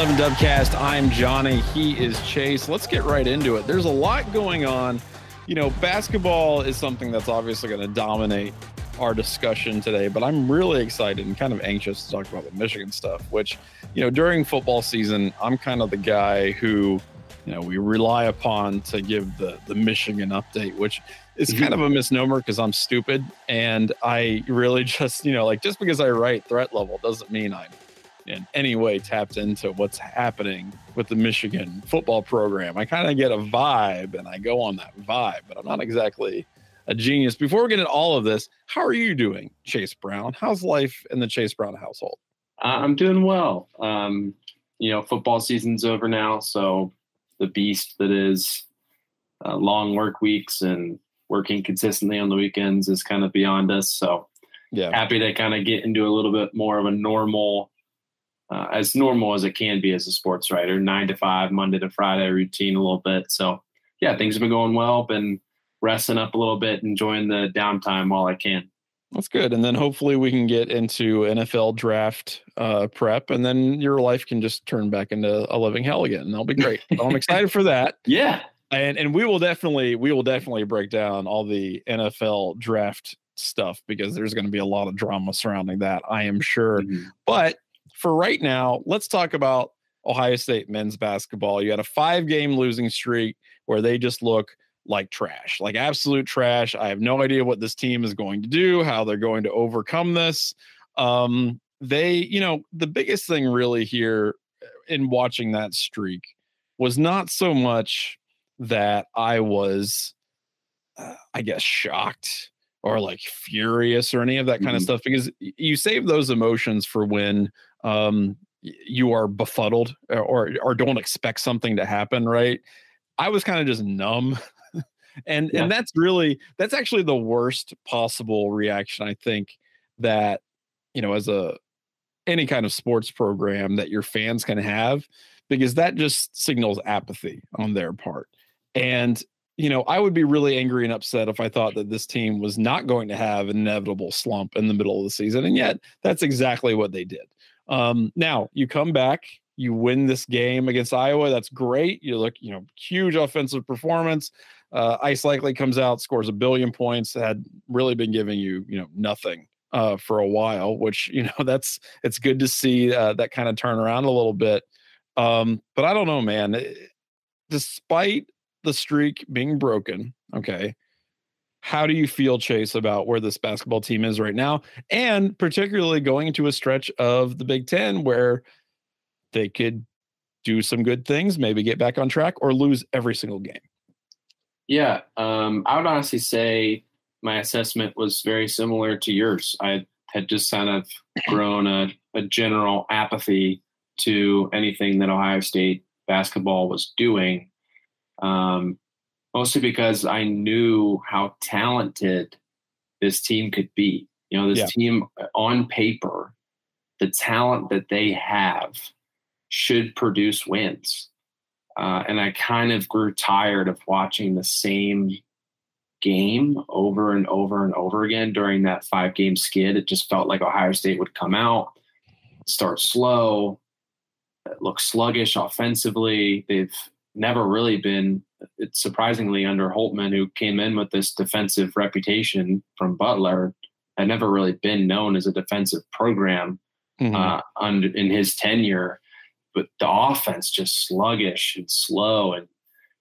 the 11 Dubcast. I'm Johnny. He is Chase. Let's get right into it. There's a lot going on. You know, basketball is something that's obviously going to dominate our discussion today, but I'm really excited and kind of anxious to talk about the Michigan stuff, which, you know, during football season, I'm kind of the guy who, you know, we rely upon to give the the Michigan update, which is mm-hmm. kind of a misnomer because I'm stupid and I really just, you know, like just because I write threat level doesn't mean I'm in any way tapped into what's happening with the Michigan football program. I kind of get a vibe and I go on that vibe, but I'm not exactly a genius. Before we get into all of this, how are you doing, Chase Brown? How's life in the Chase Brown household? I'm doing well. Um, you know, football season's over now, so the beast that is uh, long work weeks and working consistently on the weekends is kind of beyond us. So, yeah, happy to kind of get into a little bit more of a normal uh, as normal as it can be as a sports writer, nine to five, Monday to Friday routine a little bit. So yeah, things have been going well. Been resting up a little bit, enjoying the downtime while I can. That's good. And then hopefully we can get into NFL draft uh, prep, and then your life can just turn back into a living hell again. And that'll be great. so I'm excited for that. Yeah. And and we will definitely we will definitely break down all the NFL draft stuff because there's going to be a lot of drama surrounding that. I am sure. Mm-hmm. But for right now, let's talk about Ohio State men's basketball. You had a five game losing streak where they just look like trash, like absolute trash. I have no idea what this team is going to do, how they're going to overcome this. Um, they, you know, the biggest thing really here uh, in watching that streak was not so much that I was, uh, I guess, shocked or like furious or any of that kind mm-hmm. of stuff because you save those emotions for when um, you are befuddled uh, or or don't expect something to happen, right? I was kind of just numb. and yeah. and that's really that's actually the worst possible reaction I think that you know as a any kind of sports program that your fans can have because that just signals apathy on their part. And you know, I would be really angry and upset if I thought that this team was not going to have an inevitable slump in the middle of the season. And yet, that's exactly what they did. Um, now you come back, you win this game against Iowa. That's great. You look, you know, huge offensive performance. Uh, Ice Likekele comes out, scores a billion points. Had really been giving you, you know, nothing uh, for a while, which you know that's it's good to see uh, that kind of turn around a little bit. Um, but I don't know, man. Eh, despite the streak being broken, okay, how do you feel, Chase, about where this basketball team is right now? And particularly going into a stretch of the Big Ten where they could do some good things, maybe get back on track, or lose every single game. Yeah, um, I would honestly say my assessment was very similar to yours. I had just kind of grown a, a general apathy to anything that Ohio State basketball was doing. Um, mostly because I knew how talented this team could be. You know, this yeah. team uh, on paper, the talent that they have should produce wins. Uh, and I kind of grew tired of watching the same game over and over and over again during that five game skid. It just felt like Ohio State would come out, start slow, look sluggish offensively. They've never really been it's surprisingly under Holtmann, who came in with this defensive reputation from Butler, had never really been known as a defensive program mm-hmm. uh, under, in his tenure. But the offense just sluggish and slow, and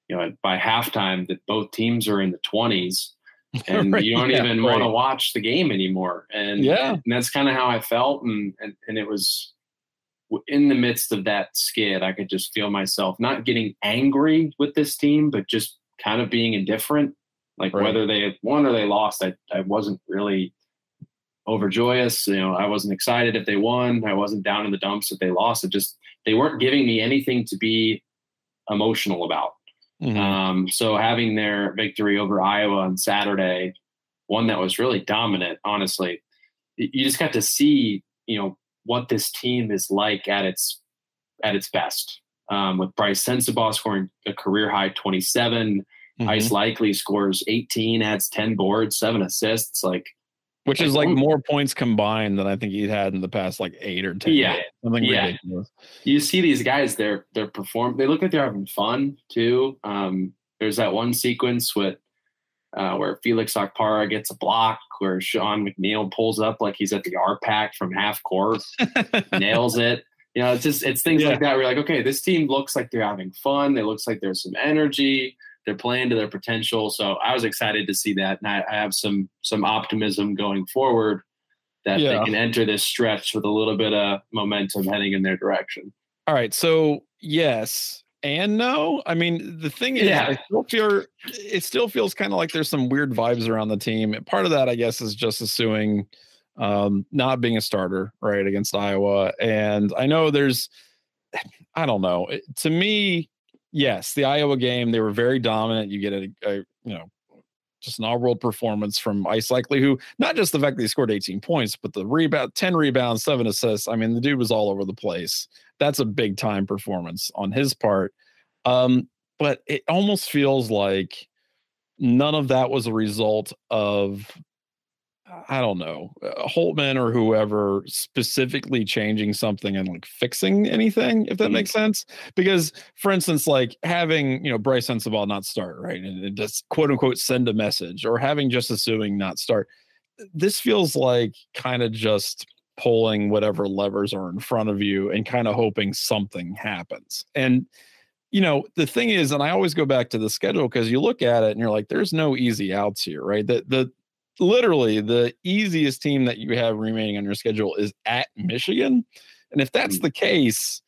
you know by halftime that both teams are in the twenties, and right, you don't yeah, even right. want to watch the game anymore. And yeah, and that's kind of how I felt, and, and and it was in the midst of that skid, I could just feel myself not getting angry with this team, but just kind of being indifferent. Like right. whether they won or they lost, I, I wasn't really overjoyous. You know, I wasn't excited if they won. I wasn't down in the dumps if they lost. It just they weren't giving me anything to be emotional about. Mm-hmm. Um, so having their victory over Iowa on Saturday, one that was really dominant, honestly, you just got to see, you know, what this team is like at its at its best. Um, with Brice Sensabaugh scoring a career high 27, mm-hmm. Ice Likekele scores 18, adds 10 boards, seven assists. Like which is like more points combined than I think he had in the past like eight or ten. Yeah, something yeah. ridiculous. You see these guys, they're they're perform. They look like they're having fun too. Um, there's that one sequence with uh, where Felix Okpara gets a block, where Sean McNeil pulls up like he's at the RPAC from half court, nails it. You know, it's just it's things yeah. like that. Where you're like, okay, this team looks like they're having fun. It looks like there's some energy. They're playing to their potential. So I was excited to see that, and I, I have some some optimism going forward that yeah. they can enter this stretch with a little bit of momentum heading in their direction. All right, so yes, and no. I mean, the thing is, yeah. I still feel it still feels kind of like there's some weird vibes around the team. Part of that, I guess, is Justice Sueing um, not being a starter right against Iowa. And I know there's, I don't know. to me, yes, the Iowa game they were very dominant. You get a, a you know just an all-world performance from Ice Likekele, who not just the fact that he scored 18 points, but the rebound, 10 rebounds, seven assists. I mean, the dude was all over the place that's a big time performance on his part. Um, but it almost feels like none of that was a result of I don't know, Holtmann or whoever specifically changing something and like fixing anything, if that mm-hmm. makes sense. Because, for instance, like having, you know, Brice Sensabaugh not start, right? And, and just quote unquote send a message or having Justice Sueing not start. This feels like kind of just pulling whatever levers are in front of you and kind of hoping something happens. And you know, the thing is, and I always go back to the schedule because you look at it and you're like, there's no easy outs here, right? The the literally the easiest team that you have remaining on your schedule is at Michigan. And if that's mm. the case,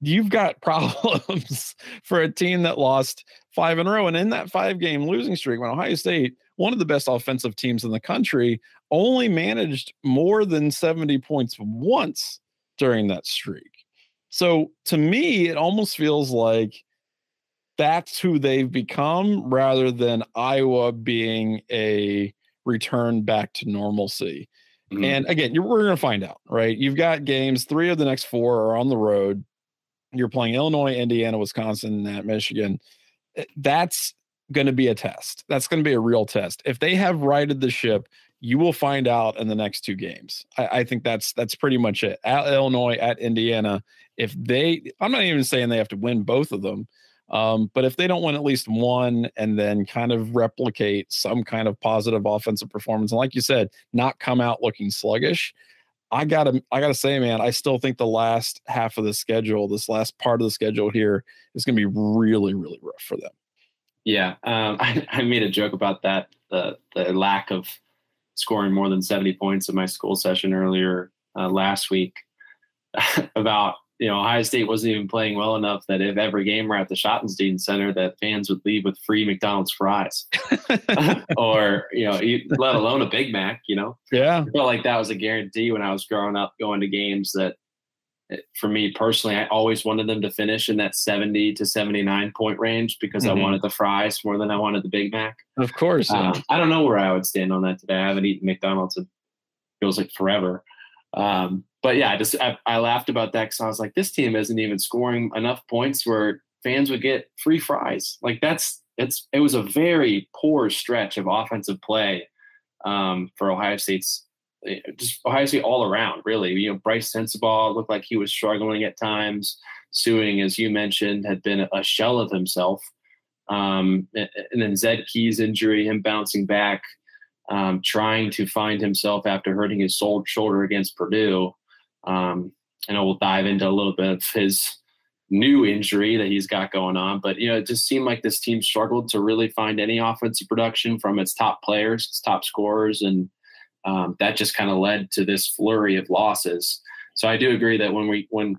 you've got problems for a team that lost five in a row. And in that five game losing streak, when Ohio State, one of the best offensive teams in the country, only managed more than 70 points once during that streak. So to me, it almost feels like that's who they've become rather than Iowa being a return back to normalcy. Mm-hmm. And again, we're going to find out, right? You've got games, three of the next four are on the road. You're playing Illinois, Indiana, Wisconsin, at Michigan. Eh, that's going to be a test. That's going to be a real test. If they have righted the ship, you will find out in the next two games. I, I, think that's that's pretty much it. At Illinois, at Indiana, if they, I'm not even saying they have to win both of them, um, but if they don't win at least one and then kind of replicate some kind of positive offensive performance, and like you said, not come out looking sluggish, I gotta I gotta say, man, I still think the last half of the schedule, this last part of the schedule here, is going to be really really rough for them. Yeah, um, I, I made a joke about that the the lack of scoring more than 70 points in my school session earlier uh, last week about you know Ohio State wasn't even playing well enough that if every game were at the Schottenstein Center, that fans would leave with free McDonald's fries, or you know, let alone a Big Mac. You know, yeah, I felt like that was a guarantee when I was growing up, going to games that for me personally, I always wanted them to finish in that 70 to 79 point range because mm-hmm. I wanted the fries more than I wanted the Big Mac. Of course. Yeah. Um, I don't know where I would stand on that today. I haven't eaten McDonald's. It feels like forever. Um, but yeah, I just I, I laughed about that because I was like, this team isn't even scoring enough points where fans would get free fries. Like that's it's it was a very poor stretch of offensive play um, for Ohio State's just Ohio State all around, really. You know, Brice Sensabaugh looked like he was struggling at times. Sueing, as you mentioned, had been a shell of himself. Um, and then Zed Key's injury, him bouncing back, um, trying to find himself after hurting his shoulder against Purdue. Um, and we'll dive into a little bit of his new injury that he's got going on. But you know, it just seemed like this team struggled to really find any offensive production from its top players, its top scorers, and um, that just kind of led to this flurry of losses. So I do agree that when we when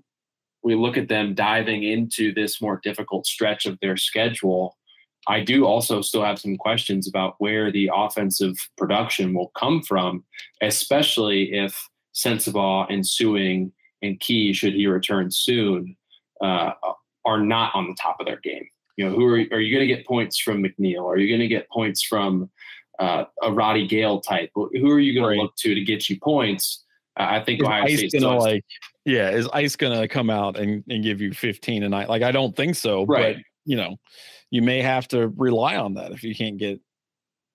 we look at them diving into this more difficult stretch of their schedule, I do also still have some questions about where the offensive production will come from, especially if Sensabaugh and Sueing and Key, should he return soon, uh, are not on the top of their game. You know, who are, are you going to get points from McNeil? Are you going to get points from uh, a Roddy Gayle type. Who are you going right. to look to to get you points? Uh, I think is Ohio Ice gonna like, yeah, is Ice going to come out and, and give you 15 a night? Like, I don't think so. Right. But you know, you may have to rely on that if you can't get,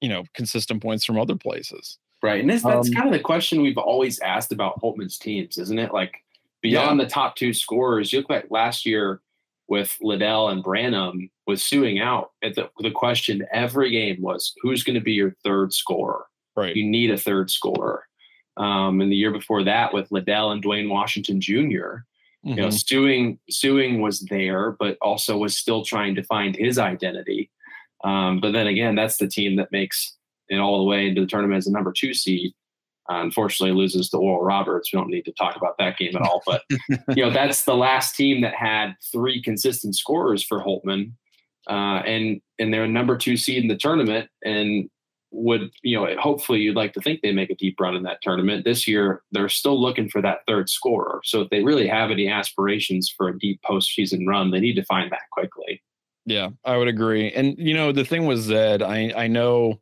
you know, consistent points from other places. Right. And this, that's um, kind of the question we've always asked about Holtmann's teams, isn't it? Like beyond yeah. the top two scorers, you look like last year with Liddell and Branham was Sueing out. At the, the question every game was who's going to be your third scorer? Right. You need a third scorer. Um, and the year before that with Liddell and Duane Washington Jr., mm-hmm. you know, Sueing Sueing was there, but also was still trying to find his identity. Um, but then again, that's the team that makes it all the way into the tournament as a number two seed. Uh, unfortunately, loses to Oral Roberts. We don't need to talk about that game at all. But you know, that's the last team that had three consistent scorers for Holtmann, uh, and and they're a number two seed in the tournament, and would you know hopefully you'd like to think they make a deep run in that tournament this year they're still looking for that third scorer so if they really have any aspirations for a deep postseason run they need to find that quickly yeah i would agree and you know the thing was that i i know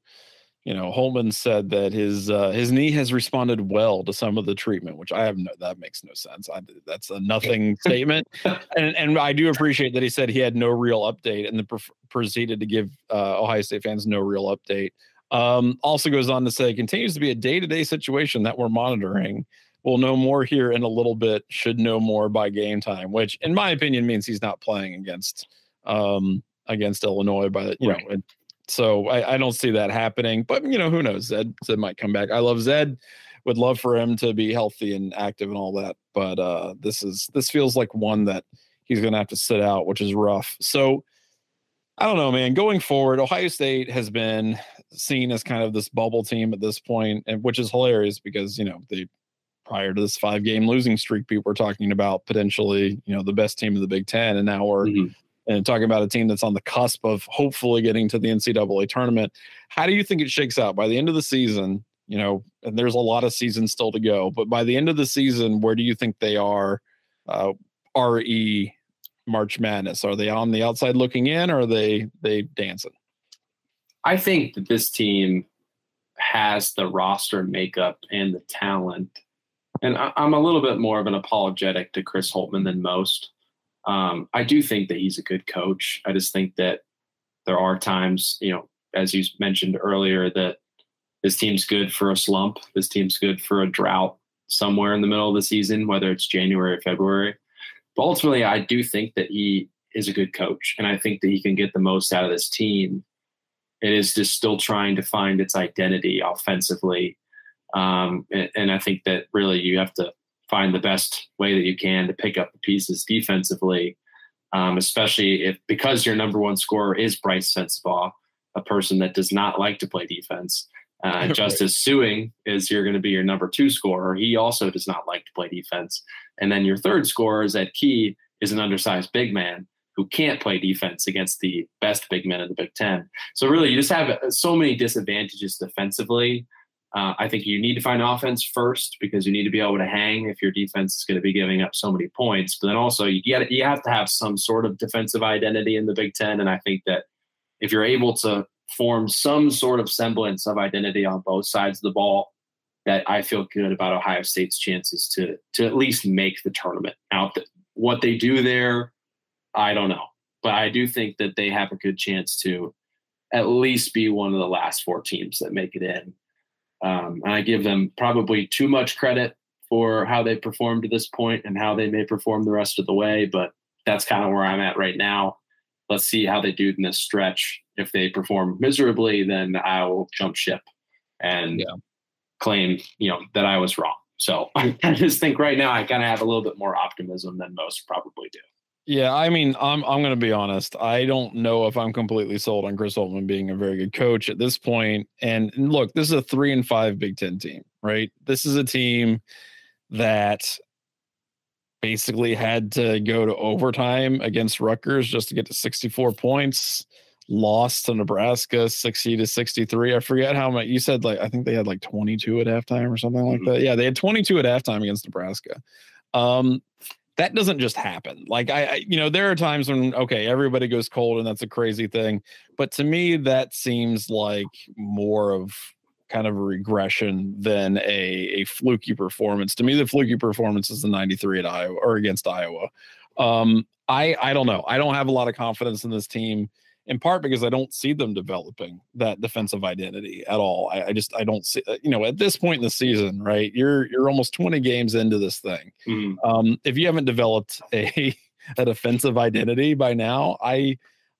you know, Holtmann said that his uh, his knee has responded well to some of the treatment, which I have no that makes no sense. I, that's a nothing statement, and and I do appreciate that he said he had no real update, and then pre- proceeded to give uh, Ohio State fans no real update. Um, also goes on to say continues to be a day to day situation that we're monitoring. We'll know more here in a little bit. Should know more by game time, which in my opinion means he's not playing against um, against Illinois by the you right. know so I, I, don't see that happening. But you know, who knows? Zed Zed might come back. I love Zed. Would love for him to be healthy and active and all that. But uh, this is this feels like one that he's going to have to sit out, which is rough. So I don't know, man. Going forward, Ohio State has been seen as kind of this bubble team at this point, and which is hilarious because you know they prior to this five game losing streak, people were talking about potentially you know the best team in the Big Ten, and now we're mm-hmm and talking about a team that's on the cusp of hopefully getting to the NCAA tournament. How do you think it shakes out by the end of the season? You know, and there's a lot of seasons still to go, but by the end of the season, where do you think they are? Uh, RE March Madness. Are they on the outside looking in, or are they they dancing? I think that this team has the roster makeup and the talent, and I, I'm a little bit more of an apologetic to Chris Holtmann than most. Um, I do think that he's a good coach. I just think that there are times, you know, as you mentioned earlier, that this team's good for a slump. This team's good for a drought somewhere in the middle of the season, whether it's January or February. But ultimately, I do think that he is a good coach, and I think that he can get the most out of this team. It is just still trying to find its identity offensively, um, and, and I think that really you have to find the best way that you can to pick up the pieces defensively, um, especially if because your number one scorer is Brice Sensabaugh, a person that does not like to play defense. Uh, Justice Sueing is you're going to be your number two scorer. He also does not like to play defense. And then your third scorer is Zed Key is an undersized big man who can't play defense against the best big men in the Big Ten. So really, you just have uh, so many disadvantages defensively uh, I think you need to find offense first because you need to be able to hang if your defense is going to be giving up so many points. But then also you get you have to have some sort of defensive identity in the Big Ten, and I think that if you're able to form some sort of semblance of identity on both sides of the ball, that I feel good about Ohio State's chances to to at least make the tournament. Now, what they do there, I don't know, but I do think that they have a good chance to at least be one of the last four teams that make it in. Um, and I give them probably too much credit for how they performed to this point and how they may perform the rest of the way. But that's kind of where I'm at right now. Let's see how they do in this stretch. If they perform miserably, then I will jump ship and yeah. claim, you know, that I was wrong. So I just think right now I kind of have a little bit more optimism than most probably do. Yeah, I mean, I'm I'm going to be honest. I don't know if I'm completely sold on Chris Holtmann being a very good coach at this point. And, and look, this is a three and five Big Ten team, right? This is a team that basically had to go to overtime against Rutgers just to get to 64 points. Lost to Nebraska 60 to 63. I forget how much you said. Like I think they had like 22 at halftime or something like mm-hmm. that. Yeah, they had 22 at halftime against Nebraska. Um, that doesn't just happen. Like I, I, you know, there are times when okay, everybody goes cold and that's a crazy thing, but to me that seems like more of kind of a regression than a a fluky performance. To me, the fluky performance is the 93 at Iowa or against Iowa. Um, I I don't know. I don't have a lot of confidence in this team. In part because I don't see them developing that defensive identity at all. I, I, just I don't see uh, you know at this point in the season, right? You're you're almost 20 games into this thing. Mm-hmm. Um, if you haven't developed a a defensive identity by now, I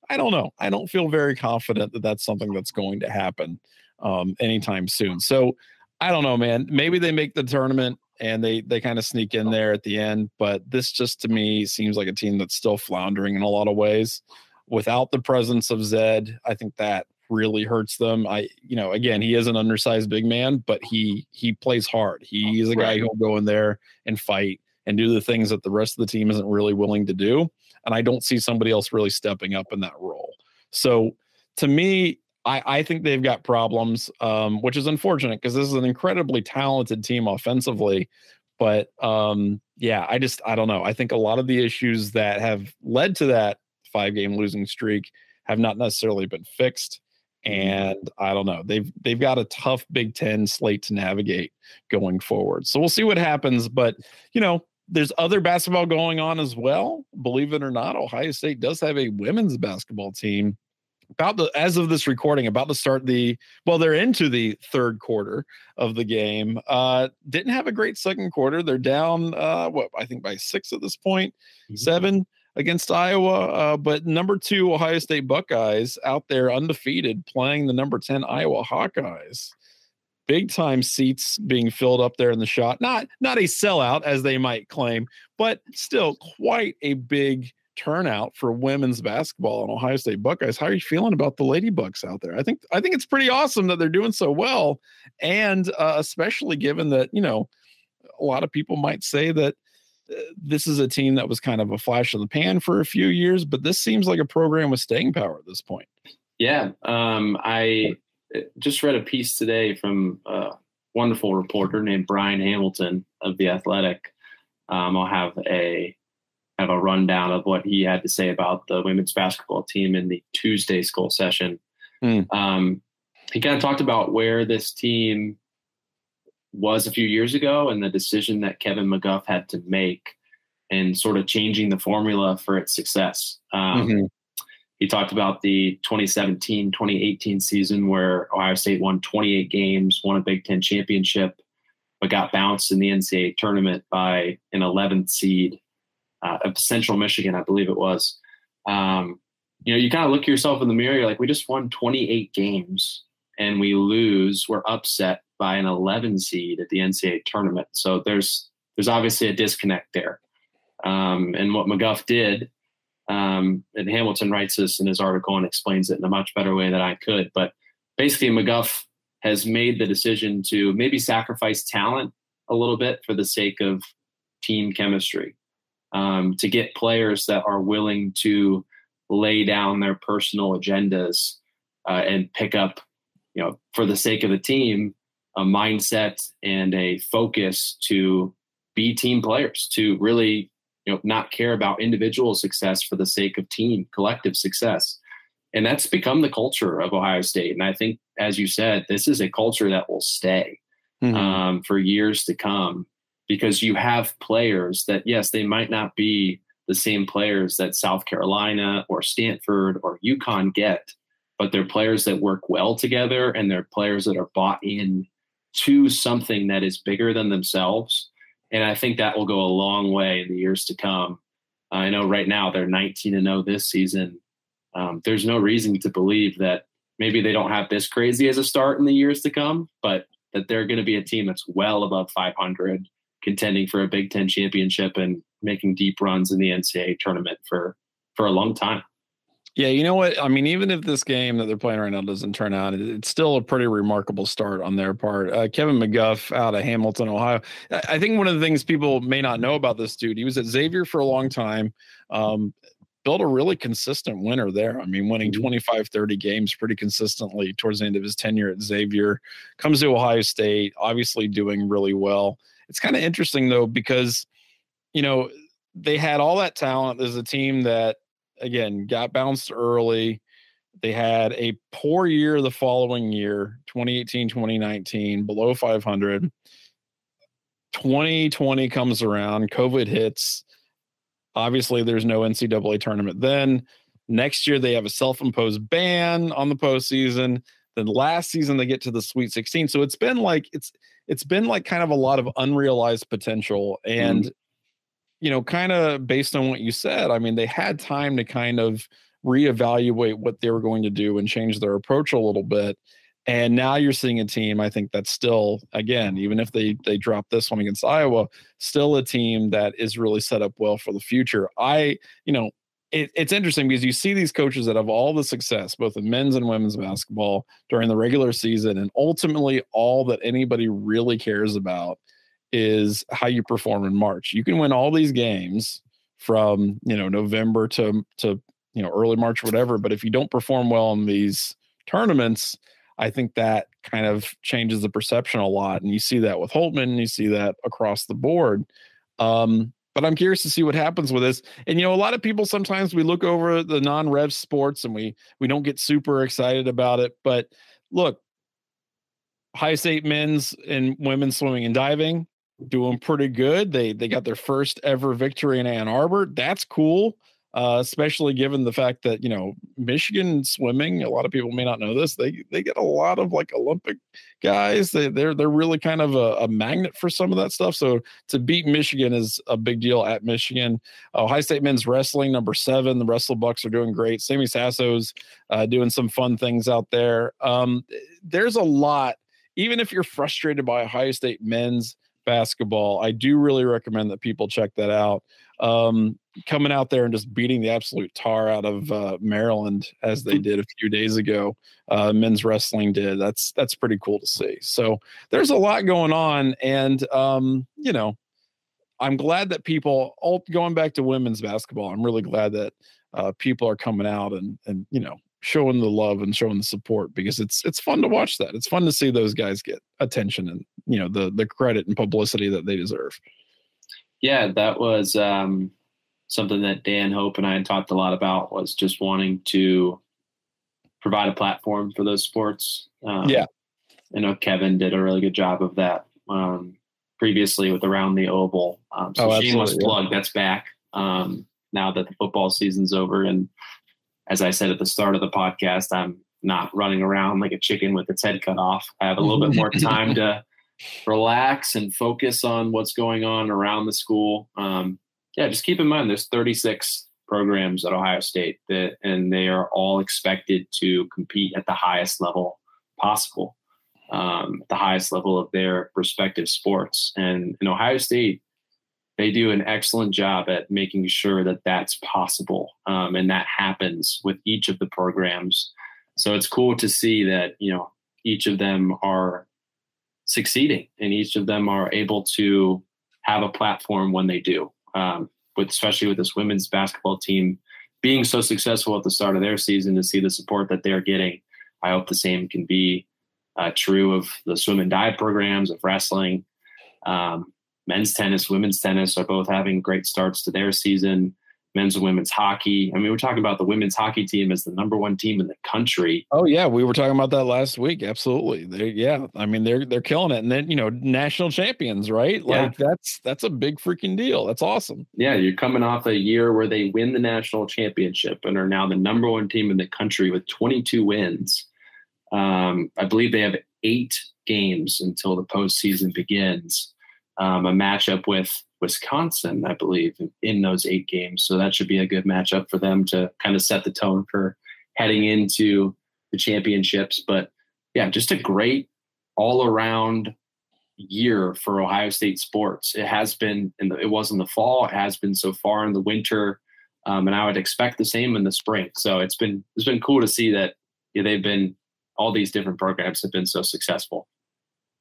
I don't know. I don't feel very confident that that's something that's going to happen um, anytime soon. So I don't know, man. Maybe they make the tournament and they they kind of sneak in there at the end, but this just to me seems like a team that's still floundering in a lot of ways without the presence of Zed, I think that really hurts them. I, you know, again, he is an undersized big man, but he he plays hard. He's a guy who'll go in there and fight and do the things that the rest of the team isn't really willing to do. And I don't see somebody else really stepping up in that role. So to me, I, I think they've got problems, um, which is unfortunate because this is an incredibly talented team offensively. But um, yeah, I just I don't know. I think a lot of the issues that have led to that five game losing streak have not necessarily been fixed. Mm-hmm. And I don't know. They've they've got a tough Big Ten slate to navigate going forward. So we'll see what happens. But you know, there's other basketball going on as well. Believe it or not, Ohio State does have a women's basketball team about the as of this recording about to start the well they're into the third quarter of the game uh didn't have a great second quarter they're down uh what i think by six at this point mm-hmm. seven against Iowa. Uh, but number two, Ohio State Buckeyes out there undefeated playing the number 10 Iowa Hawkeyes. Big time seats being filled up there in the Schott. Not not a sellout as they might claim, but still quite a big turnout for women's basketball in Ohio State Buckeyes. How are you feeling about the Lady Bucks out there? I think I think it's pretty awesome that they're doing so well, and uh, especially given that you know a lot of people might say that this is a team that was kind of a flash in the pan for a few years, but this seems like a program with staying power at this point. Yeah, um, I uh, just read a piece today from a wonderful reporter named Brian Hamilton of the Athletic. Um, I'll have a have a rundown of what he had to say about the women's basketball team in the Tuesday school session. Mm. Um, he kind of talked about where this team was a few years ago and the decision that Kevin McGuff had to make and sort of changing the formula for its success. Um, mm-hmm. He talked about the 2017 2018 season where Ohio State won 28 games, won a Big Ten championship, but got bounced in the NCAA tournament by an 11th seed uh, of Central Michigan, I believe it was. Um, you know, you kind of look yourself in the mirror, you're like, we just won 28 games and we lose, we're upset by an 11 seed at the NCAA tournament. So there's there's obviously a disconnect there. Um, and what McGuff did, um, and Hamilton writes this in his article and explains it in a much better way than I could. But basically, McGuff has made the decision to maybe sacrifice talent a little bit for the sake of team chemistry, um, to get players that are willing to lay down their personal agendas uh, and pick up, you know, for the sake of the team, a mindset and a focus to be team players, to really you know not care about individual success for the sake of team collective success. And that's become the culture of Ohio State. And I think, as you said, this is a culture that will stay mm-hmm. um, for years to come because you have players that, yes, they might not be the same players that South Carolina or Stanford or UConn get, but they're players that work well together and they're players that are bought in to something that is bigger than themselves. And I think that will go a long way in the years to come. I know right now they're 19 and 0 this season. Um, there's no reason to believe that maybe they don't have this crazy as a start in the years to come, but that they're going to be a team that's well above 500, contending for a Big Ten championship and making deep runs in the NCAA tournament for for a long time. Yeah, you know what? I mean, even if this game that they're playing right now doesn't turn out, it's still a pretty remarkable start on their part. Uh, Kevin McGuff out of Hamilton, Ohio. I think one of the things people may not know about this dude, he was at Xavier for a long time. Um, built a really consistent winner there. I mean, winning mm-hmm. 25, 30 games pretty consistently towards the end of his tenure at Xavier. Comes to Ohio State, obviously doing really well. It's kind of interesting, though, because, you know, they had all that talent. There's a team that again got bounced early. They had a poor year the following year, 2018, 2019, below 500. 2020 comes around, COVID hits. Obviously, there's no NCAA tournament then. Next year, they have a self imposed ban on the postseason. Then last season, they get to the Sweet 16. So it's been like, it's, it's been like kind of a lot of unrealized potential. And, mm. You know, kind of based on what you said, I mean, they had time to kind of reevaluate what they were going to do and change their approach a little bit. And now you're seeing a team, I think that's still, again, even if they they drop this one against Iowa, still a team that is really set up well for the future. I, you know, it, it's interesting because you see these coaches that have all the success, both in men's and women's basketball during the regular season, and ultimately all that anybody really cares about is how you perform in March. You can win all these games from you know November to to you know early March, whatever. But if you don't perform well in these tournaments, I think that kind of changes the perception a lot. And you see that with Holtmann, you see that across the board. Um, but I'm curious to see what happens with this. And you know, a lot of people sometimes we look over the non-rev sports and we we don't get super excited about it. But look, high State men's and women's swimming and diving doing pretty good. They they got their first ever victory in Ann Arbor. That's cool uh, especially given the fact that you know Michigan swimming. A lot of people may not know this. They they get a lot of like Olympic guys. They they're they're really kind of a, a magnet for some of that stuff. So to beat Michigan is a big deal at Michigan. Ohio State men's wrestling number seven. The Wrestle Bucks are doing great. Sammy Sasso's uh, doing some fun things out there. Um, there's a lot. Even if you're frustrated by Ohio State men's basketball, I do really recommend that people check that out um, coming out there and just beating the absolute tar out of uh, Maryland as they did a few days ago. Uh, men's wrestling did. That's that's pretty cool to see. So there's a lot going on, and um, you know, I'm glad that people. All going back to women's basketball, I'm really glad that uh, people are coming out and and you know showing the love and showing the support because it's it's fun to watch that. It's fun to see those guys get attention and you know the the credit and publicity that they deserve. Yeah, that was um, something that Dan Hope and I had talked a lot about was just wanting to provide a platform for those sports. Um, yeah. I know Kevin did a really good job of that um, previously with Around the Oval. Um, so oh, shameless plug, that's back um, now that the football season's over. And as I said at the start of the podcast, I'm not running around like a chicken with its head cut off. I have a little bit more time to relax and focus on what's going on around the school. Um, yeah, just keep in mind there's 36 programs at Ohio State that, and they are all expected to compete at the highest level possible, um, the highest level of their respective sports. And in Ohio State, they do an excellent job at making sure that that's possible, um, and that happens with each of the programs. So it's cool to see that you know each of them are succeeding, and each of them are able to have a platform when they do. Um, with especially with this women's basketball team being so successful at the start of their season, to see the support that they're getting, I hope the same can be uh, true of the swim and dive programs of wrestling. Um, men's tennis, women's tennis are both having great starts to their season men's and women's hockey. I mean, we're talking about the women's hockey team as the number one team in the country. Oh yeah, we were talking about that last week. Absolutely. They yeah, I mean they're they're killing it. And then, you know, national champions, right? Like yeah. that's that's a big freaking deal. That's awesome. Yeah, you're coming off a year where they win the national championship and are now the number one team in the country with 22 wins. Um, I believe they have eight games until the postseason begins. Um, a matchup with Wisconsin, I believe, in those eight games. So that should be a good matchup for them to kind of set the tone for heading into the championships. But yeah, just a great all around year for Ohio State sports. It has been in the, it was in the fall. It has been so far in the winter. Um, and I would expect the same in the spring. So it's been, it's been cool to see that yeah, they've been, all these different programs have been so successful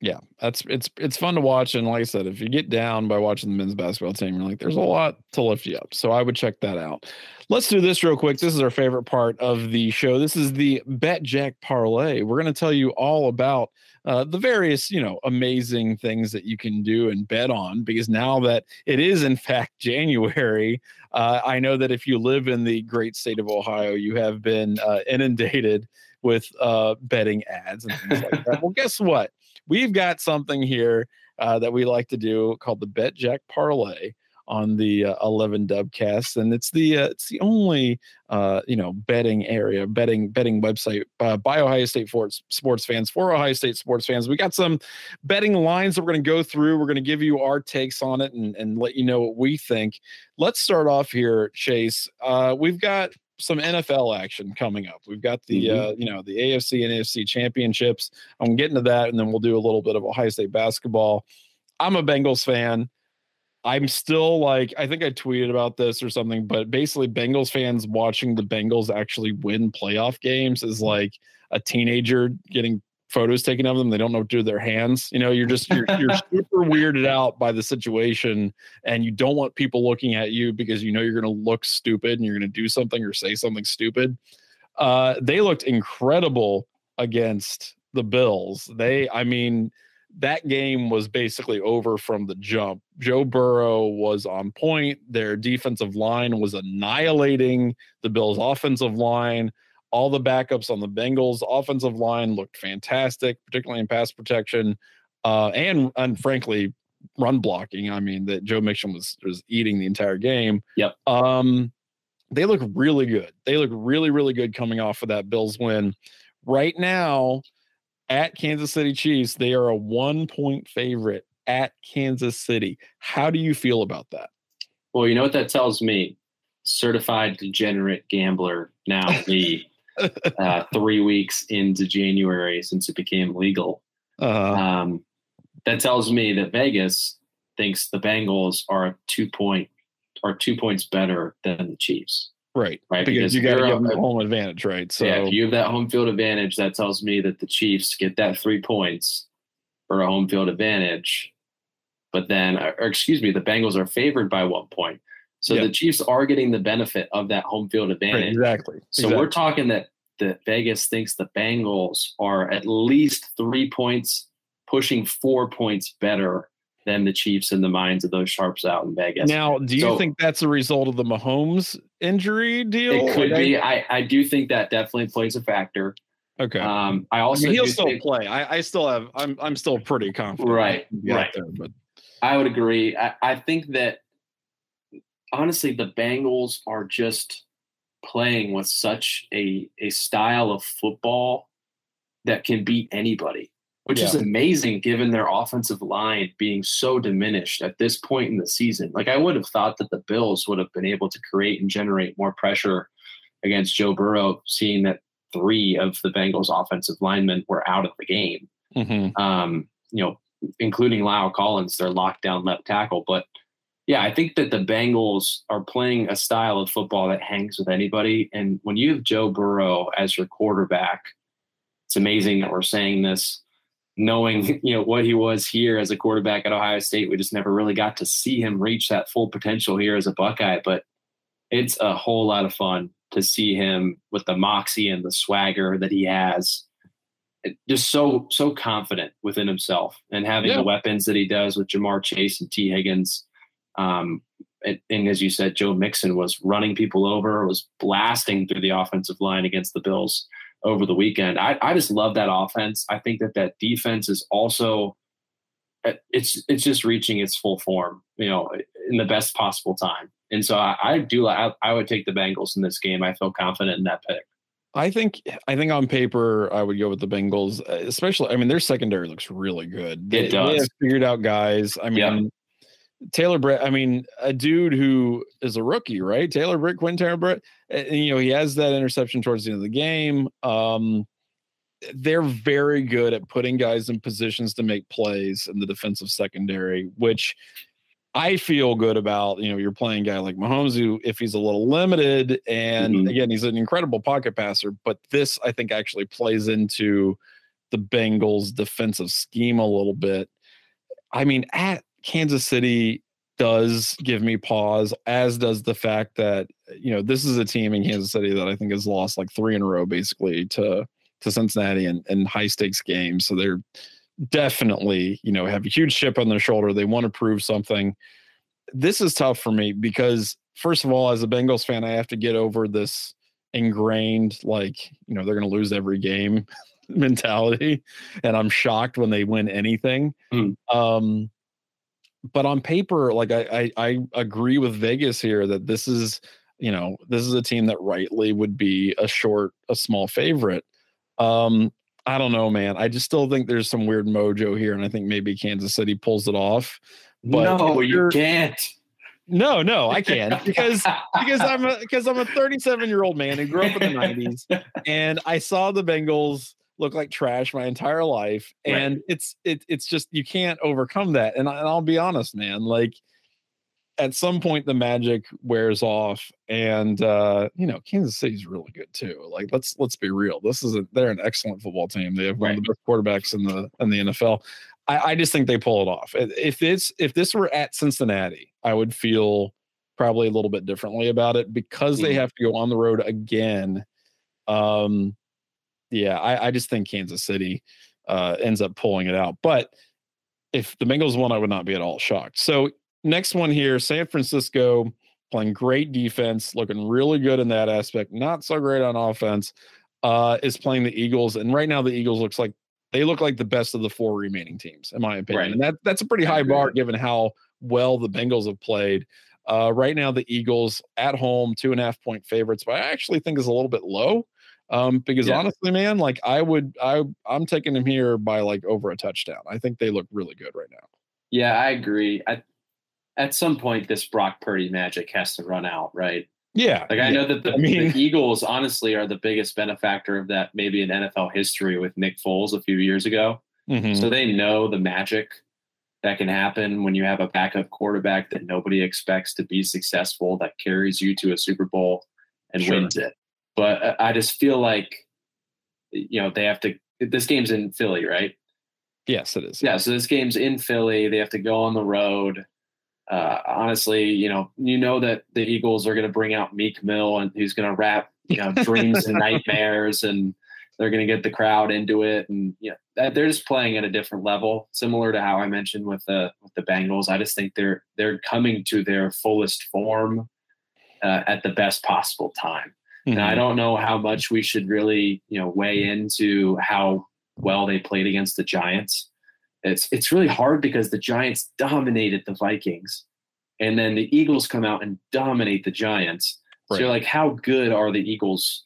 yeah, that's it's it's fun to watch. And like I said, if you get down by watching the men's basketball team, you're like, there's a lot to lift you up. So I would check that out. Let's do this real quick. This is our favorite part of the show. This is the Bet Jack Parlay. We're going to tell you all about uh, the various, you know, amazing things that you can do and bet on. Because now that it is in fact January, uh, I know that if you live in the great state of Ohio, you have been uh, inundated with uh, betting ads and things like that. well, guess what? We've got something here uh, that we like to do called the Bet Jack Parlay. on the uh, 11 Dubcast, and it's the uh, it's the only uh, you know betting area, betting betting website uh, by Ohio State sports sports fans for Ohio State sports fans. We got some betting lines that we're going to go through. We're going to give you our takes on it and and let you know what we think. Let's start off here, Chase. Uh, we've got some NFL action coming up. We've got the mm-hmm. uh, you know the AFC and AFC championships. I'm getting to that, and then we'll do a little bit of Ohio State basketball. I'm a Bengals fan. I'm still like I think I tweeted about this or something, but basically Bengals fans watching the Bengals actually win playoff games is like a teenager getting photos taken of them. They don't know what to do with their hands. You know, you're just you're, you're super weirded out by the situation, and you don't want people looking at you because you know you're going to look stupid and you're going to do something or say something stupid. Uh, they looked incredible against the Bills. They, I mean, that game was basically over from the jump. Joe Burrow was on point. Their defensive line was annihilating the Bills' offensive line all the backups on the Bengals offensive line looked fantastic, particularly in pass protection, uh, and and frankly, run blocking. I mean, that Joe Mixon was was eating the entire game. Yep. Um, they look really good. They look really really good coming off of that Bills win. Right now, at Kansas City Chiefs, they are a one point favorite at Kansas City. How do you feel about that? Well, you know what that tells me. Certified degenerate gambler now me uh, three weeks into January since it became legal. Uh-huh. Um, that tells me that Vegas thinks the Bengals are two point are two points better than the Chiefs. Right. Right. Because, because you got to give them home advantage, right? So yeah, if you have that home field advantage, that tells me that the Chiefs get that three points for a home field advantage. But then, or excuse me, the Bengals are favored by one point. So the Chiefs are getting the benefit of that home field advantage. Right, exactly. So exactly. we're talking that that Vegas thinks the Bengals are at least three points, pushing four points better than the Chiefs in the minds of those sharps out in Vegas. Now, do you so, think that's a result of the Mahomes injury deal? It could like, be. I, I do think that definitely plays a factor. Okay. Um, I also I mean, he'll still think, play. I, I still have. I'm I'm still pretty confident. Right. Right. There, but I would agree. I, I think that honestly, the Bengals are just playing with such a a style of football that can beat anybody, which yeah. is amazing given their offensive line being so diminished at this point in the season. Like I would have thought that the Bills would have been able to create and generate more pressure against Joe Burrow, seeing that three of the Bengals offensive linemen were out of the game. Mm-hmm. Um, you know, including La'el Collins, their lockdown left tackle, but yeah, I think that the Bengals are playing a style of football that hangs with anybody. And when you have Joe Burrow as your quarterback, it's amazing that we're saying this, knowing you know what he was here as a quarterback at Ohio State. We just never really got to see him reach that full potential here as a Buckeye. But it's a whole lot of fun to see him with the moxie and the swagger that he has. Just so so confident within himself and having yeah. the weapons that he does with Ja'Marr Chase and Tee Higgins um, and, and, as you said, Joe Mixon was running people over, was blasting through the offensive line against the Bills over the weekend. I, I just love that offense. I think that that defense is also it's it's just reaching its full form, you know, in the best possible time. And so I, I do I, I would take the Bengals in this game. I feel confident in that pick. I think I think on paper I would go with the Bengals, especially. I mean, their secondary looks really good. They, it does. They have figured out guys. I mean, Taylor Britt, I mean, a dude who is a rookie, right? Taylor Britt, Quinn Taylor Britt, and, you know, he has that interception towards the end of the game. Um, they're very good at putting guys in positions to make plays in the defensive secondary, which I feel good about. You know, you're playing a guy like Mahomes, who, if he's a little limited, and mm-hmm. again, he's an incredible pocket passer, but this, I think, actually plays into the Bengals' defensive scheme a little bit. I mean, at Kansas City does give me pause, as does the fact that you know this is a team in Kansas City that I think has lost like three in a row, basically to to Cincinnati and, and high stakes games. So they're definitely you know have a huge chip on their shoulder. They want to prove something. This is tough for me because first of all, as a Bengals fan, I have to get over this ingrained like you know they're going to lose every game mentality, and I'm shocked when they win anything. Mm. Um, but on paper, like I, I I agree with Vegas here that this is you know this is a team that rightly would be a short, a small favorite. Um, I don't know, man. I just still think there's some weird mojo here, and I think maybe Kansas City pulls it off. But no, you can't. No, no, I can't because because I'm a because I'm a 37 year old man who grew up in the 90s, and I saw the Bengals look like trash my entire life, and right. it's it, it's just you can't overcome that. And, I, and I'll be honest, man, like at some point the magic wears off and uh you know kansas city's really good too like let's let's be real this is a they're an excellent football team they have one right. of the best quarterbacks in the in the nfl I, I just think they pull it off. If it's if this were at Cincinnati, I would feel probably a little bit differently about it because they mm-hmm. have to go on the road again. Um, yeah, I, I just think Kansas City uh, ends up pulling it out. But if the Bengals won, I would not be at all shocked. So next one here, San Francisco playing great defense, looking really good in that aspect. Not so great on offense. Uh, is playing the Eagles, and right now the Eagles looks like they look like the best of the four remaining teams, in my opinion. Right. And that that's a pretty high bar given how well the Bengals have played. Uh, right now, the Eagles at home, two and a half point favorites, but I actually think is a little bit low. Um, because yeah. honestly, man, like I would, I I'm taking them here by like over a touchdown. I think they look really good right now. Yeah, I agree. I, at some point, this Brock Purdy magic has to run out, right? Yeah. Like I yeah. know that the, I mean, the, Eagles honestly are the biggest benefactor of that maybe in NFL history with Nick Foles a few years ago. Mm-hmm. So they know the magic that can happen when you have a backup quarterback that nobody expects to be successful that carries you to a Super Bowl and sure. wins it. But I just feel like you know they have to this game's in Philly, right? Yes, it is. Yeah, so this game's in Philly. They have to go on the road uh, honestly, you know, you know that the Eagles are going to bring out Meek Mill and he's going to rap, you know, dreams and nightmares, and they're going to get the crowd into it, and you know, they're just playing at a different level, similar to how I mentioned with the with the Bengals. I just think they're they're coming to their fullest form uh, at the best possible time. Mm-hmm. And I don't know how much we should really, you know, weigh into how well they played against the Giants it's it's really hard because the Giants dominated the Vikings, and then the Eagles come out and dominate the Giants. Right. So you're like, how good are the Eagles?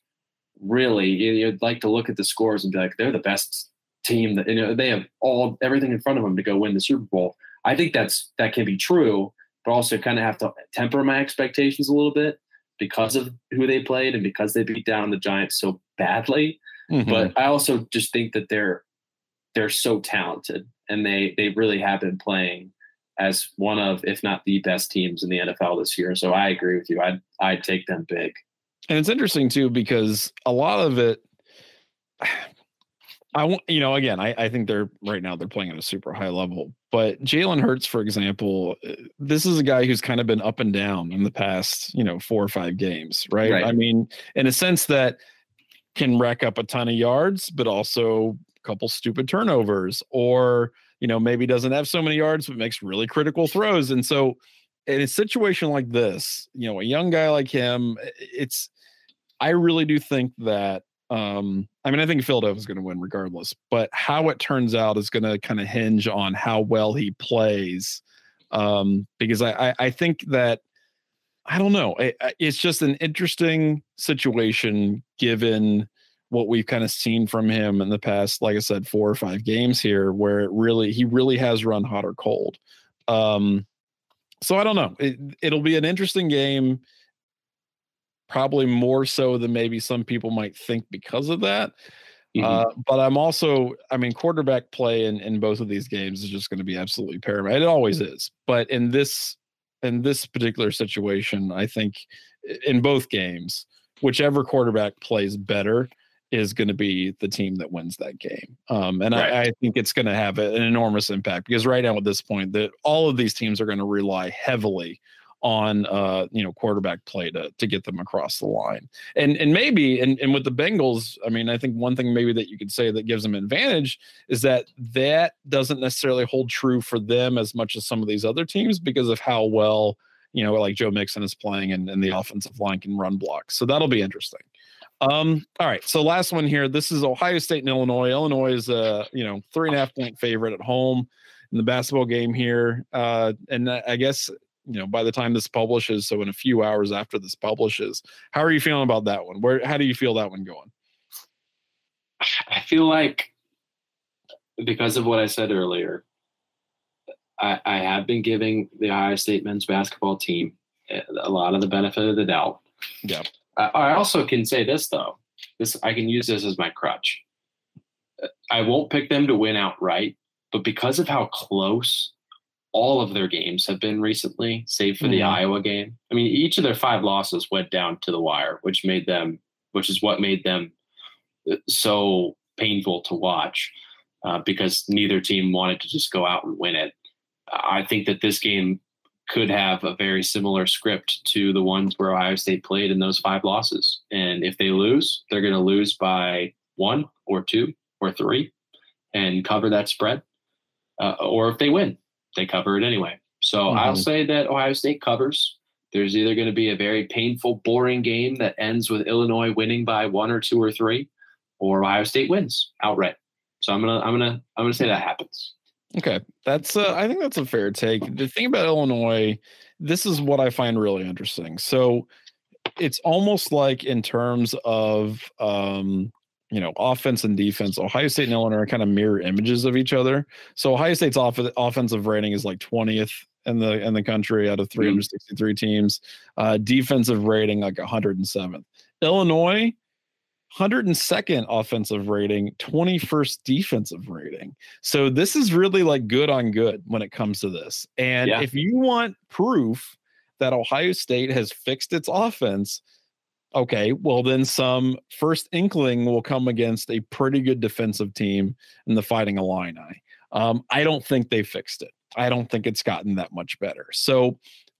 Really, you'd like to look at the scores and be like, they're the best team that you know they have all everything in front of them to go win the Super Bowl. I think that's that can be true, but also kind of have to temper my expectations a little bit because of who they played and because they beat down the Giants so badly. Mm-hmm. But I also just think that they're they're so talented and they they really have been playing as one of, if not the best teams in the NFL this year. So I agree with you. I'd I'd take them big. And it's interesting too because a lot of it, I want you know again I I think they're right now they're playing at a super high level. But Jalen Hurts, for example, uh, this is a guy who's kind of been up and down in the past you know four or five games, right? right. I mean, in a sense that can rack up a ton of yards, but also a couple stupid turnovers or you know, maybe doesn't have so many yards, but makes really critical throws. And so, in a situation like this, you know, a young guy like him, it's, I really do think that, um, I mean, I think Philadelphia is going to win regardless, but how it turns out is going to kind of hinge on how well he plays. Um, because I, I, I think that, I don't know, it, it's just an interesting situation given what we've kind of seen from him in the past, like I said, four or five games here, where it really he really has run hot or cold. Um, so I don't know. It, it'll be an interesting game, probably more so than maybe some people might think because of that. Mm-hmm. Uh, but I'm also, I mean, quarterback play in, in both of these games is just going to be absolutely paramount. It always is. But in this in this particular situation, I think in both games, whichever quarterback plays better is going to be the team that wins that game. Um, and right. I, I, think it's going to have an enormous impact because right now at this point that all of these teams are going to rely heavily on uh, you know quarterback play to to get them across the line. And and maybe and, and with the Bengals, I mean, I think one thing maybe that you could say that gives them advantage is that that doesn't necessarily hold true for them as much as some of these other teams because of how well you know like Joe Mixon is playing and, and the offensive line can run blocks. So that'll be interesting. Um, all right. So last one here. This is Ohio State and Illinois. Illinois is a you know three and a half point favorite at home. in the basketball game here. Uh, and I guess you know by the time this publishes, so in a few hours after this publishes, how are you feeling about that one? Where how do you feel that one going? I feel like because of what I said earlier, I, I have been giving the Ohio State men's basketball team eh, a lot of the benefit of the doubt. Yeah. I, I also can say this though. This I can use this as my crutch. I won't pick them to win outright, but because of how close all of their games have been recently, save for mm-hmm. the Iowa game. I mean, each of their five losses went down to the wire, which made them, which is what made them uh, so painful to watch uh, because neither team wanted to just go out and win it. I think that this game could have a very similar script to the ones where Ohio State played in those five losses. And if they lose, they're going to lose by one or two or three and cover that spread. Uh, or if they win, they cover it anyway. So mm-hmm. I'll say that Ohio State covers. There's either going to be a very painful, boring game that ends with Illinois winning by one or two or three, or Ohio State wins outright. So I'm gonna, I'm gonna, I'm gonna say that happens. Okay, that's uh, I think that's a fair take. The thing about Illinois, this is what I find really interesting. So it's almost like in terms of um, you know offense and defense, Ohio State and Illinois are kind of mirror images of each other. So Ohio State's off- offensive rating is like twentieth in the in the country out of 363 teams. Uh, defensive rating like 107th. Illinois 102nd offensive rating, 21st defensive rating. So this is really like good on good when it comes to this. And yeah. if you want proof that Ohio State has fixed its offense, okay, well then some first inkling will come against a pretty good defensive team in the Fighting Illini. Um, I don't think they fixed it. I don't think it's gotten that much better. So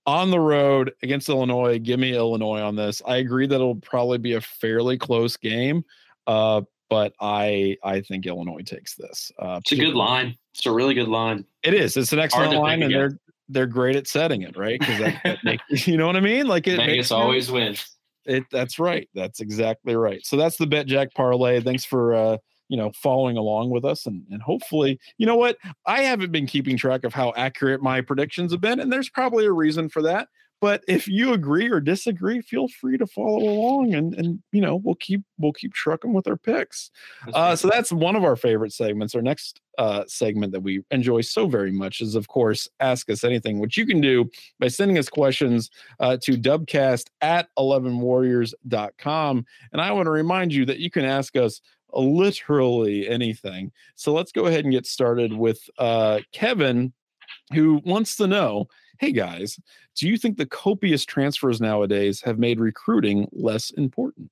on the road against Illinois. Give me Illinois on this. I agree that it'll probably be a fairly close game, uh, but I I think Illinois takes this. Uh, it's a good line. It's a really good line. It is. It's an excellent line, and they're they're great at setting it right because that, that make, you know what I mean. Like it Vegas always wins. It that's right. That's exactly right. So that's the bet Jack parlay. Thanks for uh, you know following along with us and and hopefully you know what i haven't been keeping track of how accurate my predictions have been and there's probably a reason for that but if you agree or disagree feel free to follow along and and you know we'll keep we'll keep trucking with our picks. Uh, so that's one of our favorite segments. Our next uh, segment that we enjoy so very much is of course ask us anything which you can do by sending us questions uh, to dubcast at 11warriors.com and i want to remind you that you can ask us literally anything. So let's go ahead and get started with uh, Kevin, who wants to know Hey guys, do you think the copious transfers nowadays have made recruiting less important?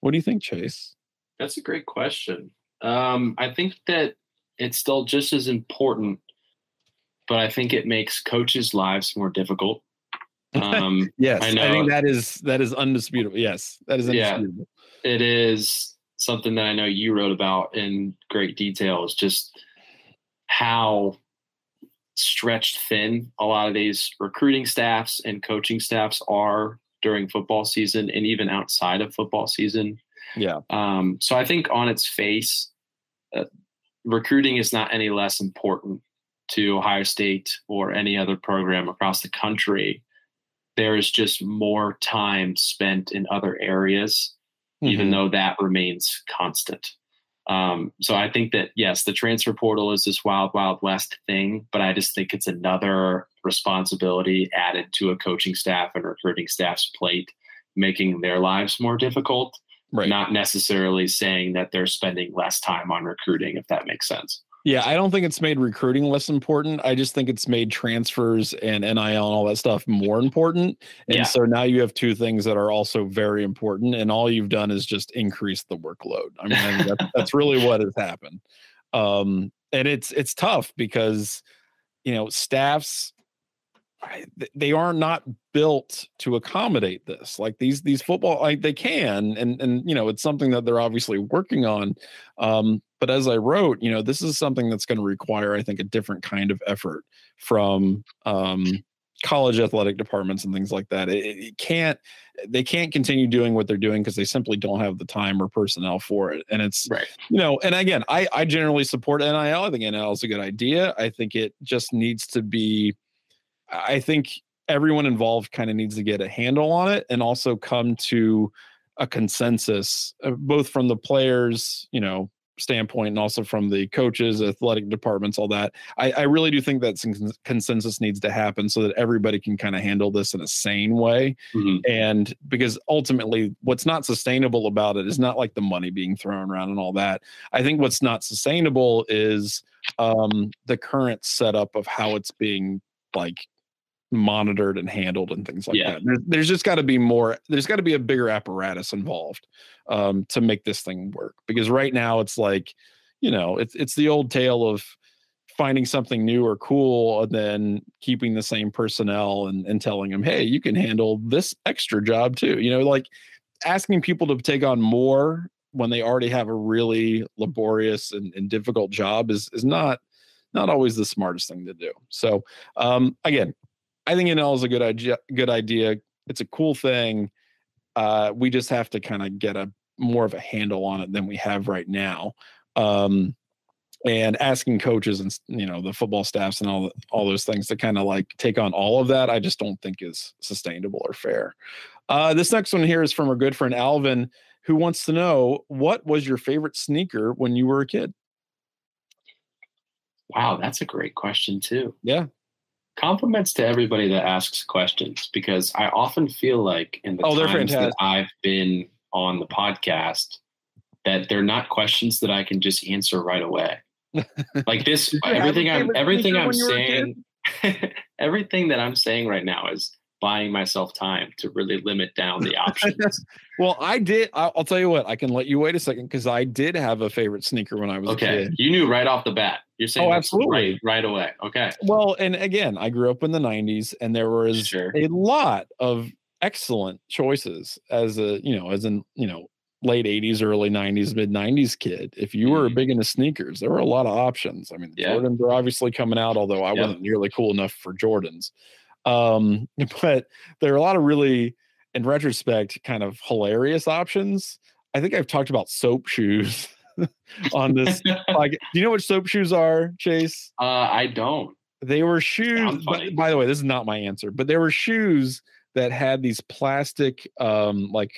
What do you think, Chase? That's a great question. Um, I think that it's still just as important, but I think it makes coaches' lives more difficult. Um, yes, I, I, think that is that is undisputable. Yes, that is undisputable. Yeah, it is something that I know you wrote about in great detail is just how stretched thin a lot of these recruiting staffs and coaching staffs are during football season and even outside of football season. Yeah. Um, so I think on its face, uh, recruiting is not any less important to Ohio State or any other program across the country. There is just more time spent in other areas mm-hmm. even though that remains constant. Um, so I think that yes, the transfer portal is this wild, wild west thing, but I just think it's another responsibility added to a coaching staff and recruiting staff's plate, making their lives more difficult. Right. Not necessarily saying that they're spending less time on recruiting, if that makes sense. Yeah, I don't think it's made recruiting less important. I just think it's made transfers and NIL and all that stuff more important. And yeah. so now you have two things that are also very important, and all you've done is just increase the workload. I mean, that, that's really what has happened. Um, and it's it's tough because you know staffs they are not built to accommodate this like these these football like they can and and you know it's something that they're obviously working on um but as i wrote you know this is something that's going to require i think a different kind of effort from um college athletic departments and things like that. It, it can't they can't continue doing what they're doing because they simply don't have the time or personnel for it. And it's right. you know, and again, I I generally support NIL. I think NIL is a good idea. I think it just needs to be. I think everyone involved kind of needs to get a handle on it and also come to a consensus, uh, both from the players, you know, standpoint and also from the coaches, athletic departments, all that. I, I really do think that some consensus needs to happen so that everybody can kind of handle this in a sane way. Mm-hmm. And because ultimately, what's not sustainable about it is not like the money being thrown around and all that. I think what's not sustainable is um, the current setup of how it's being like monitored and handled and things like yeah. that. There's, there's just got to be more. There's got to be a bigger apparatus involved um, to make this thing work. Because right now it's like, you know, it's it's the old tale of finding something new or cool and then keeping the same personnel and, and telling them, hey, you can handle this extra job too. You know, like asking people to take on more when they already have a really laborious and, and difficult job is is not not always the smartest thing to do. So um, again, I think NIL is a good idea. Good idea. It's a cool thing. Uh, we just have to kind of get a more of a handle on it than we have right now. Um, and asking coaches and you know the football staffs and all all those things to kind of like take on all of that, I just don't think is sustainable or fair. Uh, this next one here is from our good friend Alvin, who wants to know what was your favorite sneaker when you were a kid. Wow, that's a great question too. Yeah compliments to everybody that asks questions because I often feel like in the oh, times that I've been on the podcast that they're not questions that I can just answer right away. like this, everything I'm everything I'm saying, everything that I'm saying right now is buying myself time to really limit down the options. well, I did. I'll, I'll, tell you what. I can let you wait a second because I did have a favorite sneaker when I was okay. You knew right off the bat. You're saying oh, absolutely right, right away. Okay. Well, and again, I grew up in the '90s, and there was sure. a lot of excellent choices as a you know as an you know late 80s early 90s mid 90s kid if you were mm-hmm. big into sneakers there were a lot of options i mean yeah. jordans were obviously coming out although i wasn't nearly cool enough for jordans um, but there are a lot of really, in retrospect, kind of hilarious options. I think I've talked about soap shoes on this. like, do you know what soap shoes are, Chase? Uh, I don't. They were shoes. By, by the way, this is not my answer, but they were shoes that had these plastic, um, like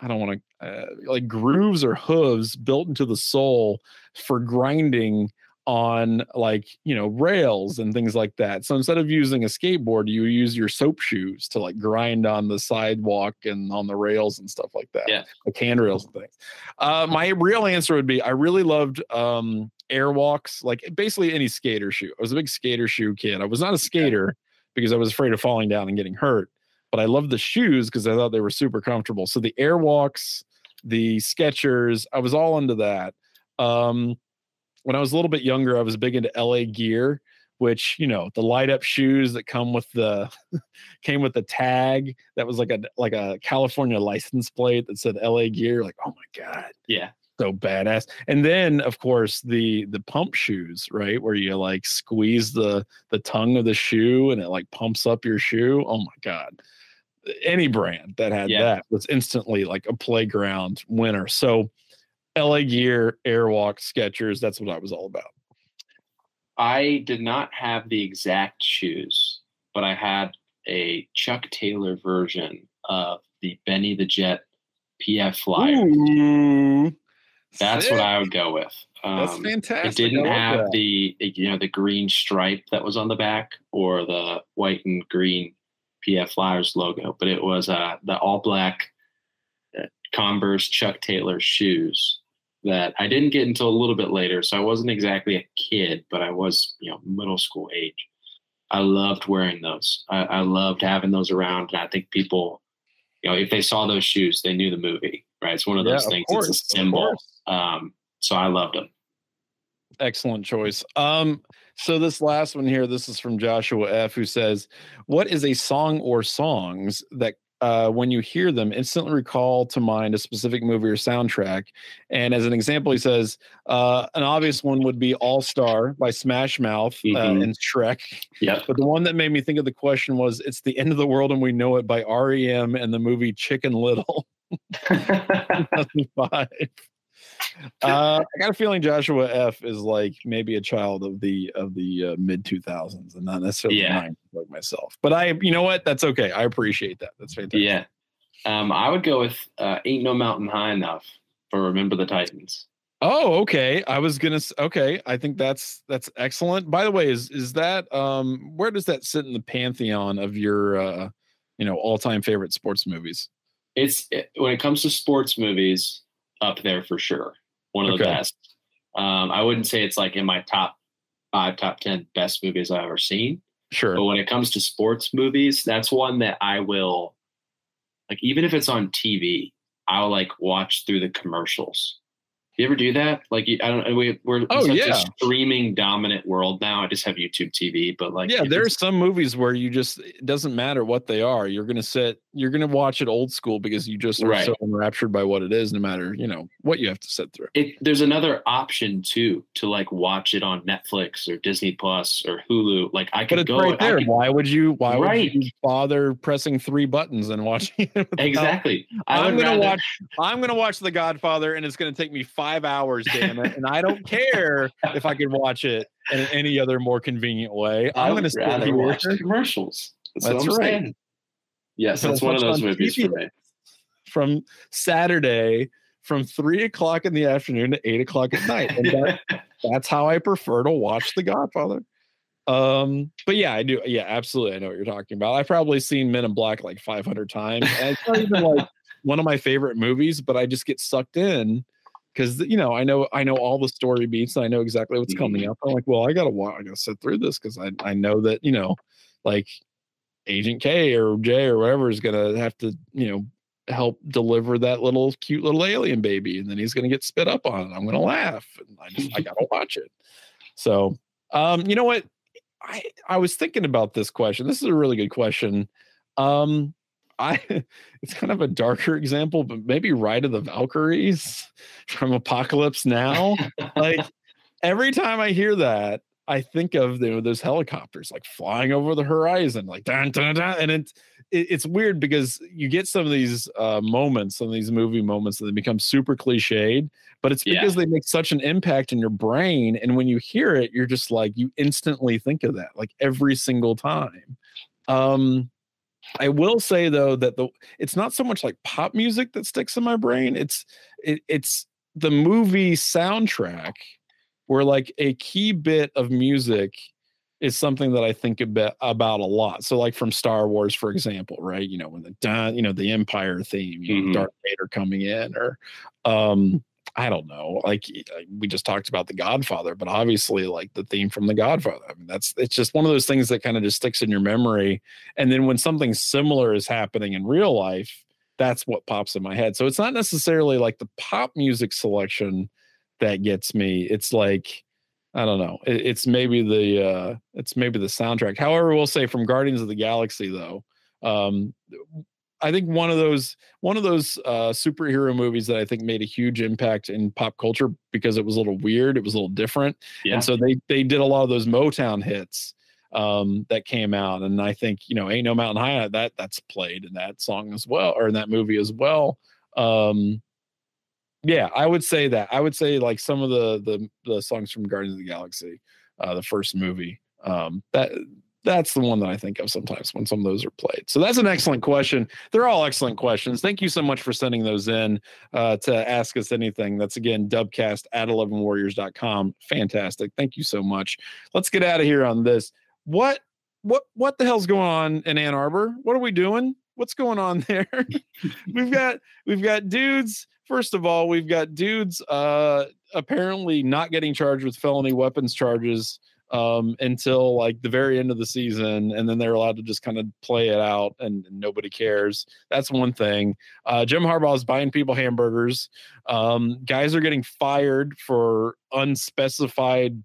I don't want to, uh, like grooves or hooves built into the sole for grinding on like you know rails and things like that. So instead of using a skateboard you use your soap shoes to like grind on the sidewalk and on the rails and stuff like that yeah. like handrails and things. Uh my real answer would be i really loved um airwalks like basically any skater shoe. I was a big skater shoe kid. I was not a skater because i was afraid of falling down and getting hurt but i loved the shoes because i thought they were super comfortable. So the airwalks the skechers i was all into that. Um when I was a little bit younger, I was big into LA gear, which you know the light up shoes that come with the came with the tag that was like a like a California license plate that said LA gear. Like, oh my god, yeah, so badass. And then of course the the pump shoes, right, where you like squeeze the the tongue of the shoe and it like pumps up your shoe. Oh my god. Any brand that had yeah. that was instantly like a playground winner. So LA Gear, Airwalk, Skechers. That's what I was all about. I did not have the exact shoes, but I had a Chuck Taylor version of the Benny the Jet PF Flyer. Ooh, That's sick. what I would go with. Um, That's fantastic. It didn't have that. the you know the green stripe that was on the back or the white and green PF Flyers logo, but it was uh, the all black Converse Chuck Taylor shoes that I didn't get until a little bit later. So I wasn't exactly a kid, but I was, you know, middle school age. I loved wearing those. I, I loved having those around. And I think people, you know, if they saw those shoes, they knew the movie, right? It's one of those yeah, things. Of course, it's a symbol. Um, so I loved them. Excellent choice. Um, so this last one here, this is from Joshua F, who says, "What is a song or songs that uh, when you hear them, instantly recall to mind a specific movie or soundtrack. And as an example, he says uh, an obvious one would be All Star by Smash Mouth uh, mm-hmm. and Shrek. Yeah. But the one that made me think of the question was "It's the End of the World and We Know It" by REM and the movie Chicken Little. 2005. Uh, I got a feeling Joshua F is like maybe a child of the of the uh, mid 2000s and not necessarily yeah. like myself. But I, you know what? That's okay. I appreciate that. That's fantastic. Yeah. Um, I would go with uh, "Ain't No Mountain High Enough" for "Remember the Titans." Oh, okay. I was gonna. Okay, I think that's that's excellent. By the way, is is that um where does that sit in the pantheon of your uh you know all time favorite sports movies? It's it, when it comes to sports movies, up there for sure. One of okay. the best. Um, I wouldn't say it's like in my top five, top ten best movies I've ever seen. Sure. But when it comes to sports movies, that's one that I will like even if it's on TV, I'll like watch through the commercials you ever do that? Like, I don't. We, we're oh such yeah, a streaming dominant world now. I just have YouTube TV, but like, yeah, there's some movies where you just it doesn't matter what they are. You're gonna sit, you're gonna watch it old school because you just are right. so enraptured by what it is, no matter you know what you have to sit through. It, there's another option too to like watch it on Netflix or Disney Plus or Hulu. Like I could go right there. Could, why would you? Why right. would you bother pressing three buttons and watching it? exactly. I'm gonna rather... watch. I'm gonna watch The Godfather, and it's gonna take me five hours. Damn it! And I don't care if I could watch it in any other more convenient way. I'm going to sit here. watch commercials. That's, that's right. Saying. Yes, that's one of those movies TV for me. From Saturday, from three o'clock in the afternoon to eight o'clock at night, and that, that's how I prefer to watch The Godfather. Um, but yeah, I do. Yeah, absolutely. I know what you're talking about. I've probably seen Men in Black like 500 times. And it's not even like one of my favorite movies, but I just get sucked in because you know I know I know all the story beats and I know exactly what's coming mm-hmm. up. I'm like, well, I gotta I gotta sit through this because I I know that you know like Agent K or J or whatever is gonna have to you know help deliver that little cute little alien baby and then he's gonna get spit up on it. I'm gonna laugh and I just I gotta watch it. So um you know what I I was thinking about this question. This is a really good question. Um I it's kind of a darker example, but maybe Ride of the Valkyries from Apocalypse Now. like every time I hear that, I think of you know, those helicopters like flying over the horizon, like dun, dun, dun, and it's it, it's weird because you get some of these uh, moments, some of these movie moments that become super cliched, but it's because yeah. they make such an impact in your brain, and when you hear it, you're just like you instantly think of that, like every single time. Um, I will say though that the it's not so much like pop music that sticks in my brain. It's it, it's the movie soundtrack where like a key bit of music is something that I think about about a lot. So like from Star Wars, for example, right? You know, when the you know, the Empire theme, you know, mm-hmm. Darth Vader coming in, or um I don't know. Like we just talked about The Godfather, but obviously, like the theme from The Godfather. I mean, that's it's just one of those things that kind of just sticks in your memory. And then when something similar is happening in real life, that's what pops in my head. So it's not necessarily like the pop music selection that gets me. It's like I don't know. It, it's maybe the uh it's maybe the soundtrack. However, we'll say from Guardians of the Galaxy though, um I think one of those one of those uh, superhero movies that I think made a huge impact in pop culture because it was a little weird, it was a little different, yeah. and so they they did a lot of those Motown hits um, that came out, and I think you know "Ain't No Mountain High" that that's played in that song as well, or in that movie as well. Um, yeah, I would say that. I would say like some of the the the songs from Guardians of the Galaxy, uh, the first movie, um, that that's the one that I think of sometimes when some of those are played. So that's an excellent question. They're all excellent questions. Thank you so much for sending those in uh, to ask us anything. That's again dubcast at 11warriors.com. Fantastic. Thank you so much. Let's get out of here on this. What what what the hell's going on in Ann Arbor? What are we doing? What's going on there? we've got we've got dudes. First of all, we've got dudes uh apparently not getting charged with felony weapons charges um, until like the very end of the season, and then they're allowed to just kind of play it out, and, and nobody cares. That's one thing. Uh, Jim Harbaugh is buying people hamburgers. Um, guys are getting fired for unspecified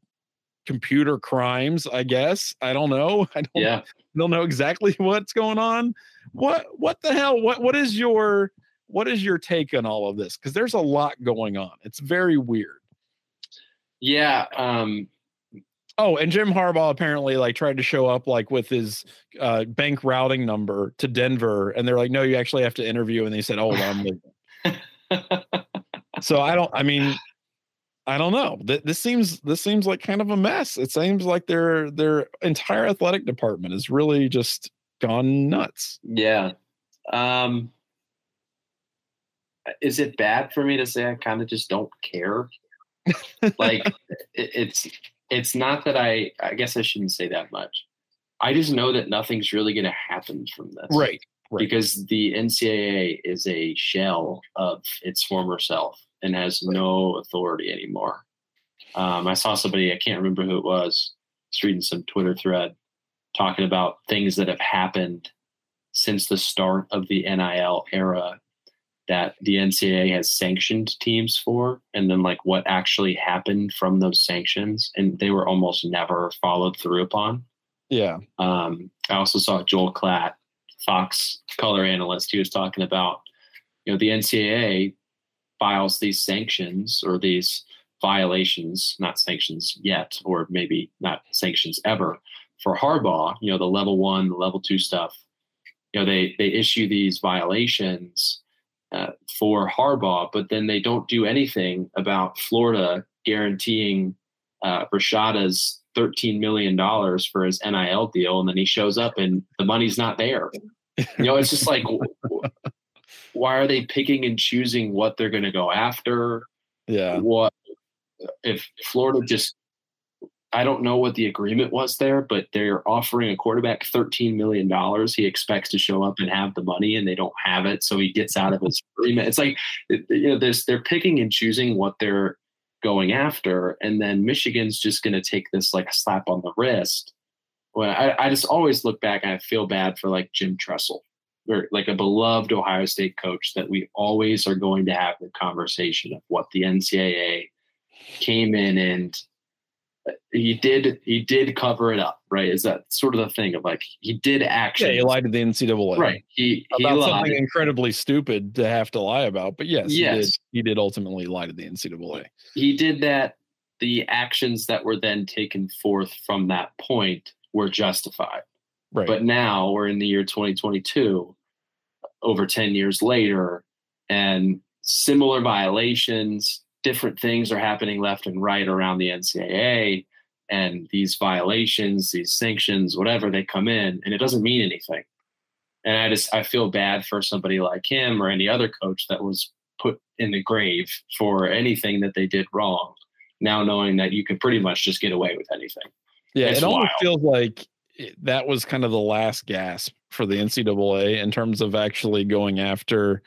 computer crimes, I guess. I don't know. I don't, yeah. don't know exactly what's going on. What what the hell? What what is your what is your take on all of this? Because there's a lot going on. It's very weird. Yeah. Um, oh, and Jim Harbaugh apparently like tried to show up like with his uh, bank routing number to Denver, and they're like, "No, you actually have to interview." And they said, "Oh, I'm so I don't. I mean, I don't know. This seems this seems like kind of a mess. It seems like their their entire athletic department is really just gone nuts. Yeah. Um is it bad for me to say I kind of just don't care? like it, it's it's not that I I guess I shouldn't say that much. I just know that nothing's really going to happen from this. Right. Right. Because the NCAA is a shell of its former self and has no authority anymore. Um, I saw somebody, I can't remember who it was, was reading some Twitter thread talking about things that have happened since the start of the NIL era that the NCAA has sanctioned teams for, and then like what actually happened from those sanctions, and they were almost never followed through upon. Yeah. Um, I also saw Joel Klatt, Fox color analyst. He was talking about, you know, the NCAA files these sanctions or these violations, not sanctions yet, or maybe not sanctions ever, for Harbaugh, you know, the level one, the level two stuff, you know, they they issue these violations uh, for Harbaugh, but then they don't do anything about Florida guaranteeing uh, Rashada's $13 million for his NIL deal. And then he shows up and the money's not there. You know, it's just like, why are they picking and choosing what they're going to go after? Yeah. What if Florida just I don't know what the agreement was there, but they're offering a quarterback $13 million. He expects to show up and have the money, and they don't have it. So he gets out of his agreement. It's like, you know, there's, they're picking and choosing what they're going after. And then Michigan's just going to take this like a slap on the wrist. Well, I, I just always look back and I feel bad for like Jim Tressel, or like a beloved Ohio State coach that we always are going to have the conversation of what the NCAA came in and he did he did cover it up, right? Is that sort of the thing of like he did actually? Yeah, he lied to the NCAA, right? He, he about lied. something incredibly stupid to have to lie about, but yes, yes, he did, he did ultimately lie to the NCAA. He did that. The actions that were then taken forth from that point were justified, right? But now we're in the year 2022, over 10 years later, and similar violations different things are happening left and right around the NCAA, and these violations, these sanctions, whatever they come in, and it doesn't mean anything. And I just I feel bad for somebody like him or any other coach that was put in the grave for anything that they did wrong. Now knowing that you can pretty much just get away with anything. Yeah, it's it almost wild. feels like that was kind of the last gasp for the NCAA in terms of actually going after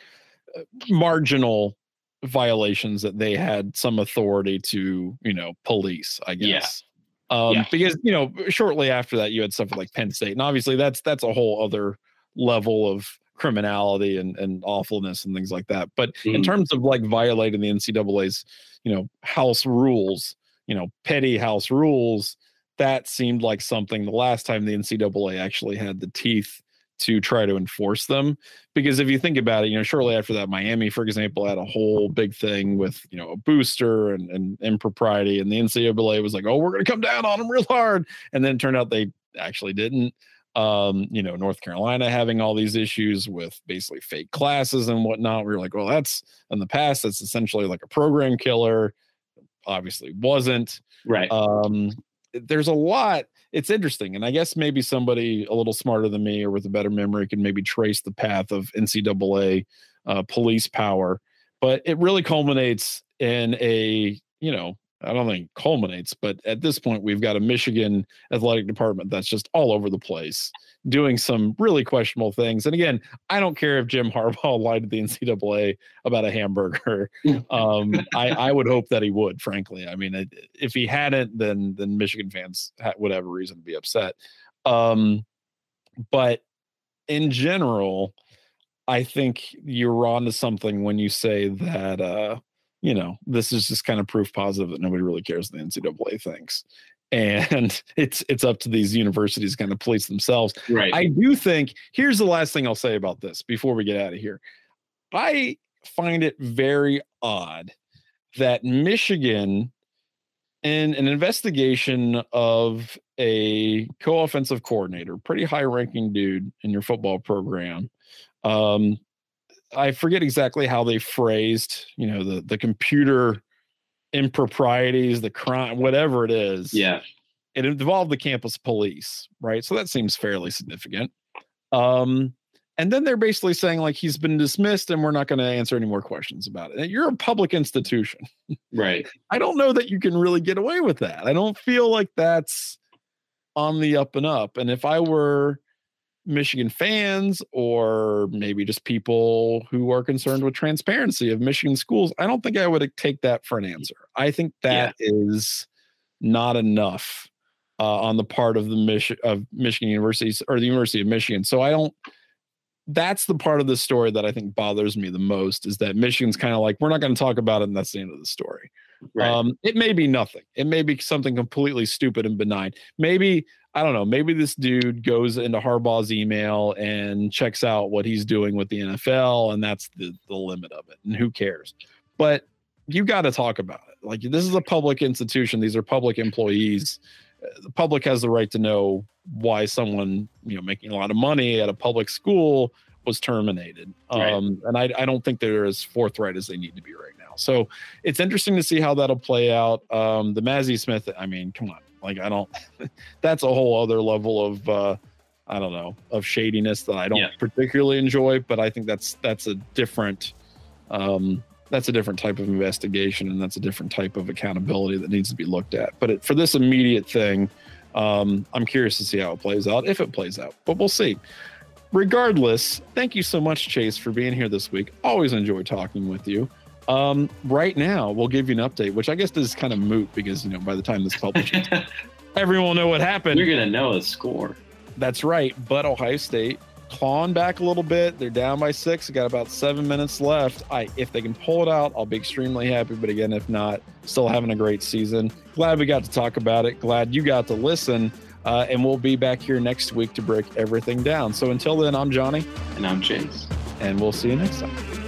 uh, marginal violations that they had some authority to, you know, police, I guess. Yeah. Um, yeah. because, you know, shortly after that you had stuff like Penn State. And obviously that's that's a whole other level of criminality and, and awfulness and things like that. But mm. in terms of like violating the NCAA's, you know, house rules, you know, petty house rules, that seemed like something the last time the NCAA actually had the teeth to try to enforce them. Because if you think about it, you know, shortly after that, Miami, for example, had a whole big thing with, you know, a booster and, and impropriety. And the NCAA was like, oh, we're going to come down on them real hard. And then it turned out they actually didn't. Um, you know, North Carolina having all these issues with basically fake classes and whatnot. We were like, well, that's in the past, that's essentially like a program killer. Obviously wasn't. Right. Um, there's a lot it's interesting and i guess maybe somebody a little smarter than me or with a better memory can maybe trace the path of ncaa uh, police power but it really culminates in a you know I don't think culminates, but at this point, we've got a Michigan athletic department that's just all over the place, doing some really questionable things. And again, I don't care if Jim Harbaugh lied to the NCAA about a hamburger. Um, I, I, would hope that he would, frankly. I mean, if he hadn't, then then Michigan fans would have a reason to be upset. Um, but in general, I think you're on to something when you say that. Uh, you know, this is just kind of proof positive that nobody really cares what the NCAA thinks. and it's it's up to these universities kind of police themselves. Right. I do think here's the last thing I'll say about this before we get out of here. I find it very odd that Michigan in an investigation of a co-offensive coordinator, pretty high-ranking dude in your football program. Um, I forget exactly how they phrased, you know, the the computer improprieties, the crime, whatever it is. Yeah. It involved the campus police, right? So that seems fairly significant. Um, and then they're basically saying like he's been dismissed and we're not going to answer any more questions about it. You're a public institution. Right. I don't know that you can really get away with that. I don't feel like that's on the up and up. And if I were Michigan fans or maybe just people who are concerned with transparency of Michigan schools, I don't think I would take that for an answer. I think that yeah. is not enough uh, on the part of the Mich- of Michigan universities or the University of Michigan. So I don't. That's the part of the story that I think bothers me the most is that Michigan's kind of like we're not going to talk about it, and that's the end of the story. Right. Um, it may be nothing. It may be something completely stupid and benign. Maybe I don't know. Maybe this dude goes into Harbaugh's email and checks out what he's doing with the NFL, and that's the the limit of it. And who cares? But you got to talk about it. Like this is a public institution. These are public employees. The public has the right to know why someone you know making a lot of money at a public school was terminated. Right. Um, and I, I don't think they're as forthright as they need to be right now. So it's interesting to see how that'll play out. Um, the Mazi Smith, I mean, come on, like I don't. that's a whole other level of uh, I don't know of shadiness that I don't yeah. particularly enjoy. But I think that's that's a different. Um, that's a different type of investigation and that's a different type of accountability that needs to be looked at. But it, for this immediate thing, um, I'm curious to see how it plays out, if it plays out, but we'll see. Regardless, thank you so much, Chase, for being here this week. Always enjoy talking with you. Um, right now, we'll give you an update, which I guess is kind of moot because you know by the time this publishes, everyone will know what happened. You're gonna know the score. That's right. But Ohio State clawing back a little bit. They're down by six. Got about seven minutes left. I if they can pull it out, I'll be extremely happy. But again, if not, still having a great season. Glad we got to talk about it. Glad you got to listen. Uh, and we'll be back here next week to break everything down. So until then, I'm Johnny. And I'm Chase. And we'll see you next time.